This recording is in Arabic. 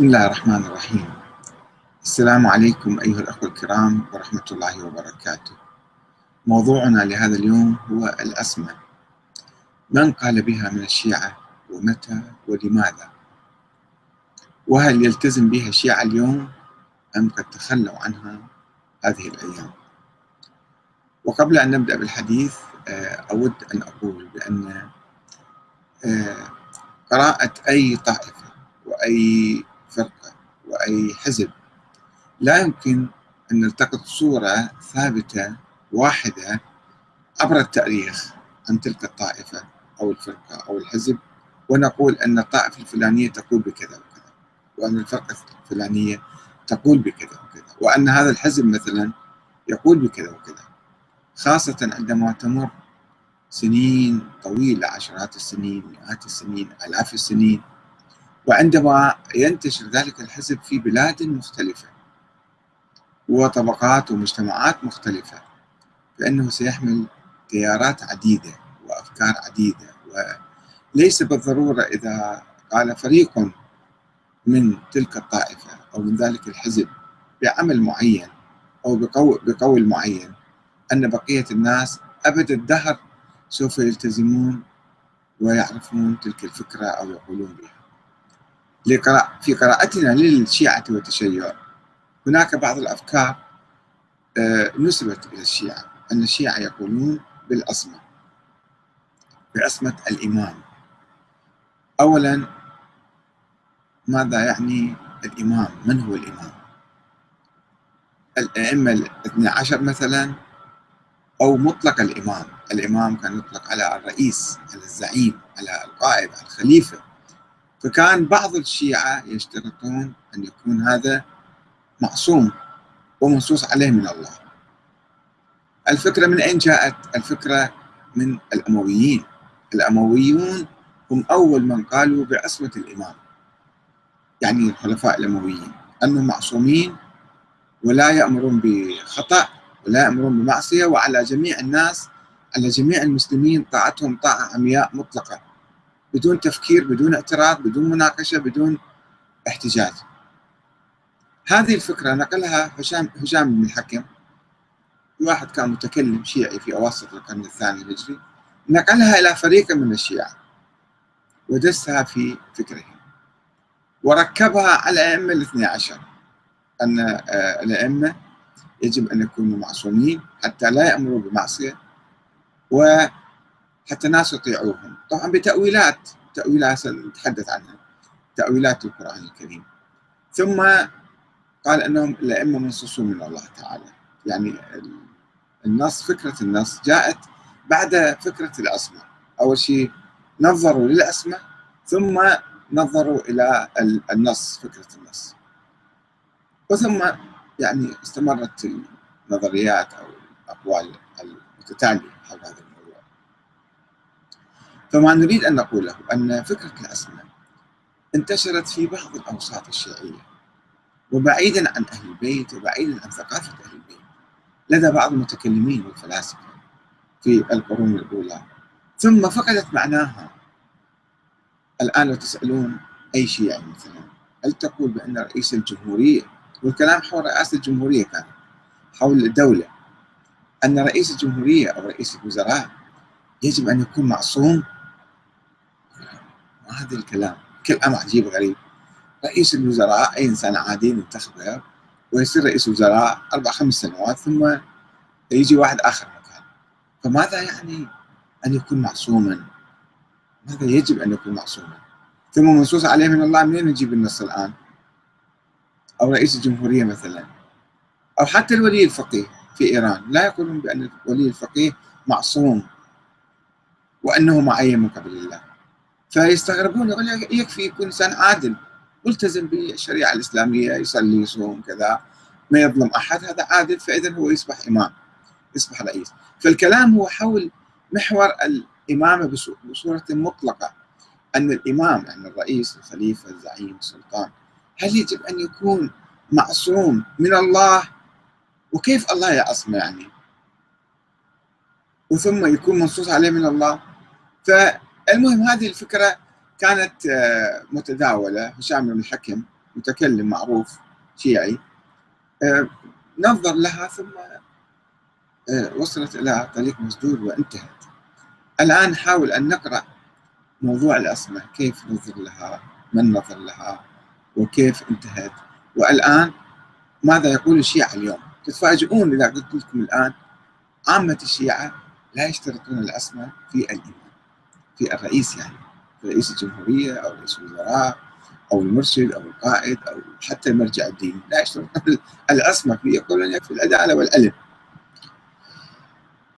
بسم الله الرحمن الرحيم. السلام عليكم أيها الأخوة الكرام ورحمة الله وبركاته. موضوعنا لهذا اليوم هو الأسماء. من قال بها من الشيعة ومتى ولماذا؟ وهل يلتزم بها الشيعة اليوم أم قد تخلوا عنها هذه الأيام؟ وقبل أن نبدأ بالحديث أود أن أقول بأن قراءة أي طائفة وأي فرقة وأي حزب. لا يمكن أن نلتقط صورة ثابتة واحدة عبر التاريخ عن تلك الطائفة أو الفرقة أو الحزب ونقول أن الطائفة الفلانية تقول بكذا وكذا وأن الفرقة الفلانية تقول بكذا وكذا وأن هذا الحزب مثلا يقول بكذا وكذا. خاصة عندما تمر سنين طويلة عشرات السنين مئات السنين آلاف السنين وعندما ينتشر ذلك الحزب في بلاد مختلفة وطبقات ومجتمعات مختلفة فإنه سيحمل تيارات عديدة وأفكار عديدة وليس بالضرورة إذا قال فريق من تلك الطائفة أو من ذلك الحزب بعمل معين أو بقول, معين أن بقية الناس أبد الدهر سوف يلتزمون ويعرفون تلك الفكرة أو يقولون بها. في قراءتنا للشيعة والتشيع. هناك بعض الأفكار نسبت إلى الشيعة أن الشيعة يقولون بالعصمة بعصمة الإمام. أولا ماذا يعني الإمام؟ من هو الإمام؟ الأئمة الاثنى عشر مثلا أو مطلق الإمام. الإمام كان يطلق على الرئيس على الزعيم على القائد على الخليفة. فكان بعض الشيعة يشترطون أن يكون هذا معصوم ومنصوص عليه من الله. الفكرة من أين جاءت؟ الفكرة من الأمويين. الأمويون هم أول من قالوا بعصمة الإمام. يعني الخلفاء الأمويين. أنهم معصومين ولا يأمرون بخطأ ولا يأمرون بمعصية وعلى جميع الناس على جميع المسلمين طاعتهم طاعة عمياء مطلقة. بدون تفكير بدون اعتراض بدون مناقشة بدون احتجاج. هذه الفكرة نقلها هشام هشام بن الحكم. واحد كان متكلم شيعي في أواسط القرن الثاني الهجري. نقلها إلى فريق من الشيعة. ودسها في فكرهم. وركبها على الأئمة الاثني عشر. أن الأئمة يجب أن يكونوا معصومين حتى لا يأمروا بمعصية. وحتى الناس يطيعوهم. طبعا بتأويلات تأويلات نتحدث عنها. تأويلات القرآن الكريم. ثم قال أنهم الأئمة منصوصون من الله تعالى. يعني النص فكرة النص جاءت بعد فكرة العصمة أول شيء نظروا للعصمة ثم نظروا إلى النص فكرة النص. وثم يعني استمرت النظريات أو الأقوال المتتالية حول هذا فما نريد أن نقوله أن فكرة العصمة انتشرت في بعض الأوساط الشيعية وبعيدا عن أهل البيت وبعيدا عن ثقافة أهل البيت. لدى بعض المتكلمين والفلاسفة في القرون الأولى. ثم فقدت معناها. الآن لو تسألون أي شيعي مثلا هل تقول بأن رئيس الجمهورية والكلام حول رئاسة الجمهورية كان حول الدولة أن رئيس الجمهورية أو رئيس الوزراء يجب أن يكون معصوم؟ هذا الكلام. كلام عجيب غريب. رئيس الوزراء أي إنسان عادي ننتخبه ويصير رئيس وزراء أربع خمس سنوات ثم يجي واحد آخر مكان فماذا يعني أن يكون معصوما؟ ماذا يجب أن يكون معصوما؟ ثم منصوص عليه من الله منين نجيب النص الآن؟ أو رئيس الجمهورية مثلا. أو حتى الولي الفقيه في إيران. لا يقولون بأن ولي الفقيه معصوم وأنه معين من قبل الله. فيستغربون يقول يكفي يكون إنسان عادل ملتزم بالشريعة الإسلامية يصلي يصوم كذا ما يظلم أحد هذا عادل فإذا هو يصبح إمام يصبح رئيس. فالكلام هو حول محور الإمامة بصورة مطلقة أن الإمام يعني الرئيس الخليفة الزعيم السلطان هل يجب أن يكون معصوم من الله؟ وكيف الله يعصمه يعني؟ وثم يكون منصوص عليه من الله؟ فالمهم هذه الفكرة كانت متداولة. هشام بن الحكم متكلم معروف شيعي. آه، نظر لها ثم آه، وصلت إلى طريق مسدود وانتهت. الآن نحاول أن نقرأ موضوع الأسماء كيف نظر لها من نظر لها وكيف انتهت. والآن ماذا يقول الشيعة اليوم؟ تتفاجئون إذا قلت لكم الآن عامة الشيعة لا يشترطون الأسماء في الإمام في الرئيس يعني رئيس الجمهورية أو رئيس الوزراء أو المرشد أو القائد أو حتى المرجع الديني. لا يشترطون الأسماء فيه يقولون يكفي العدالة والعلم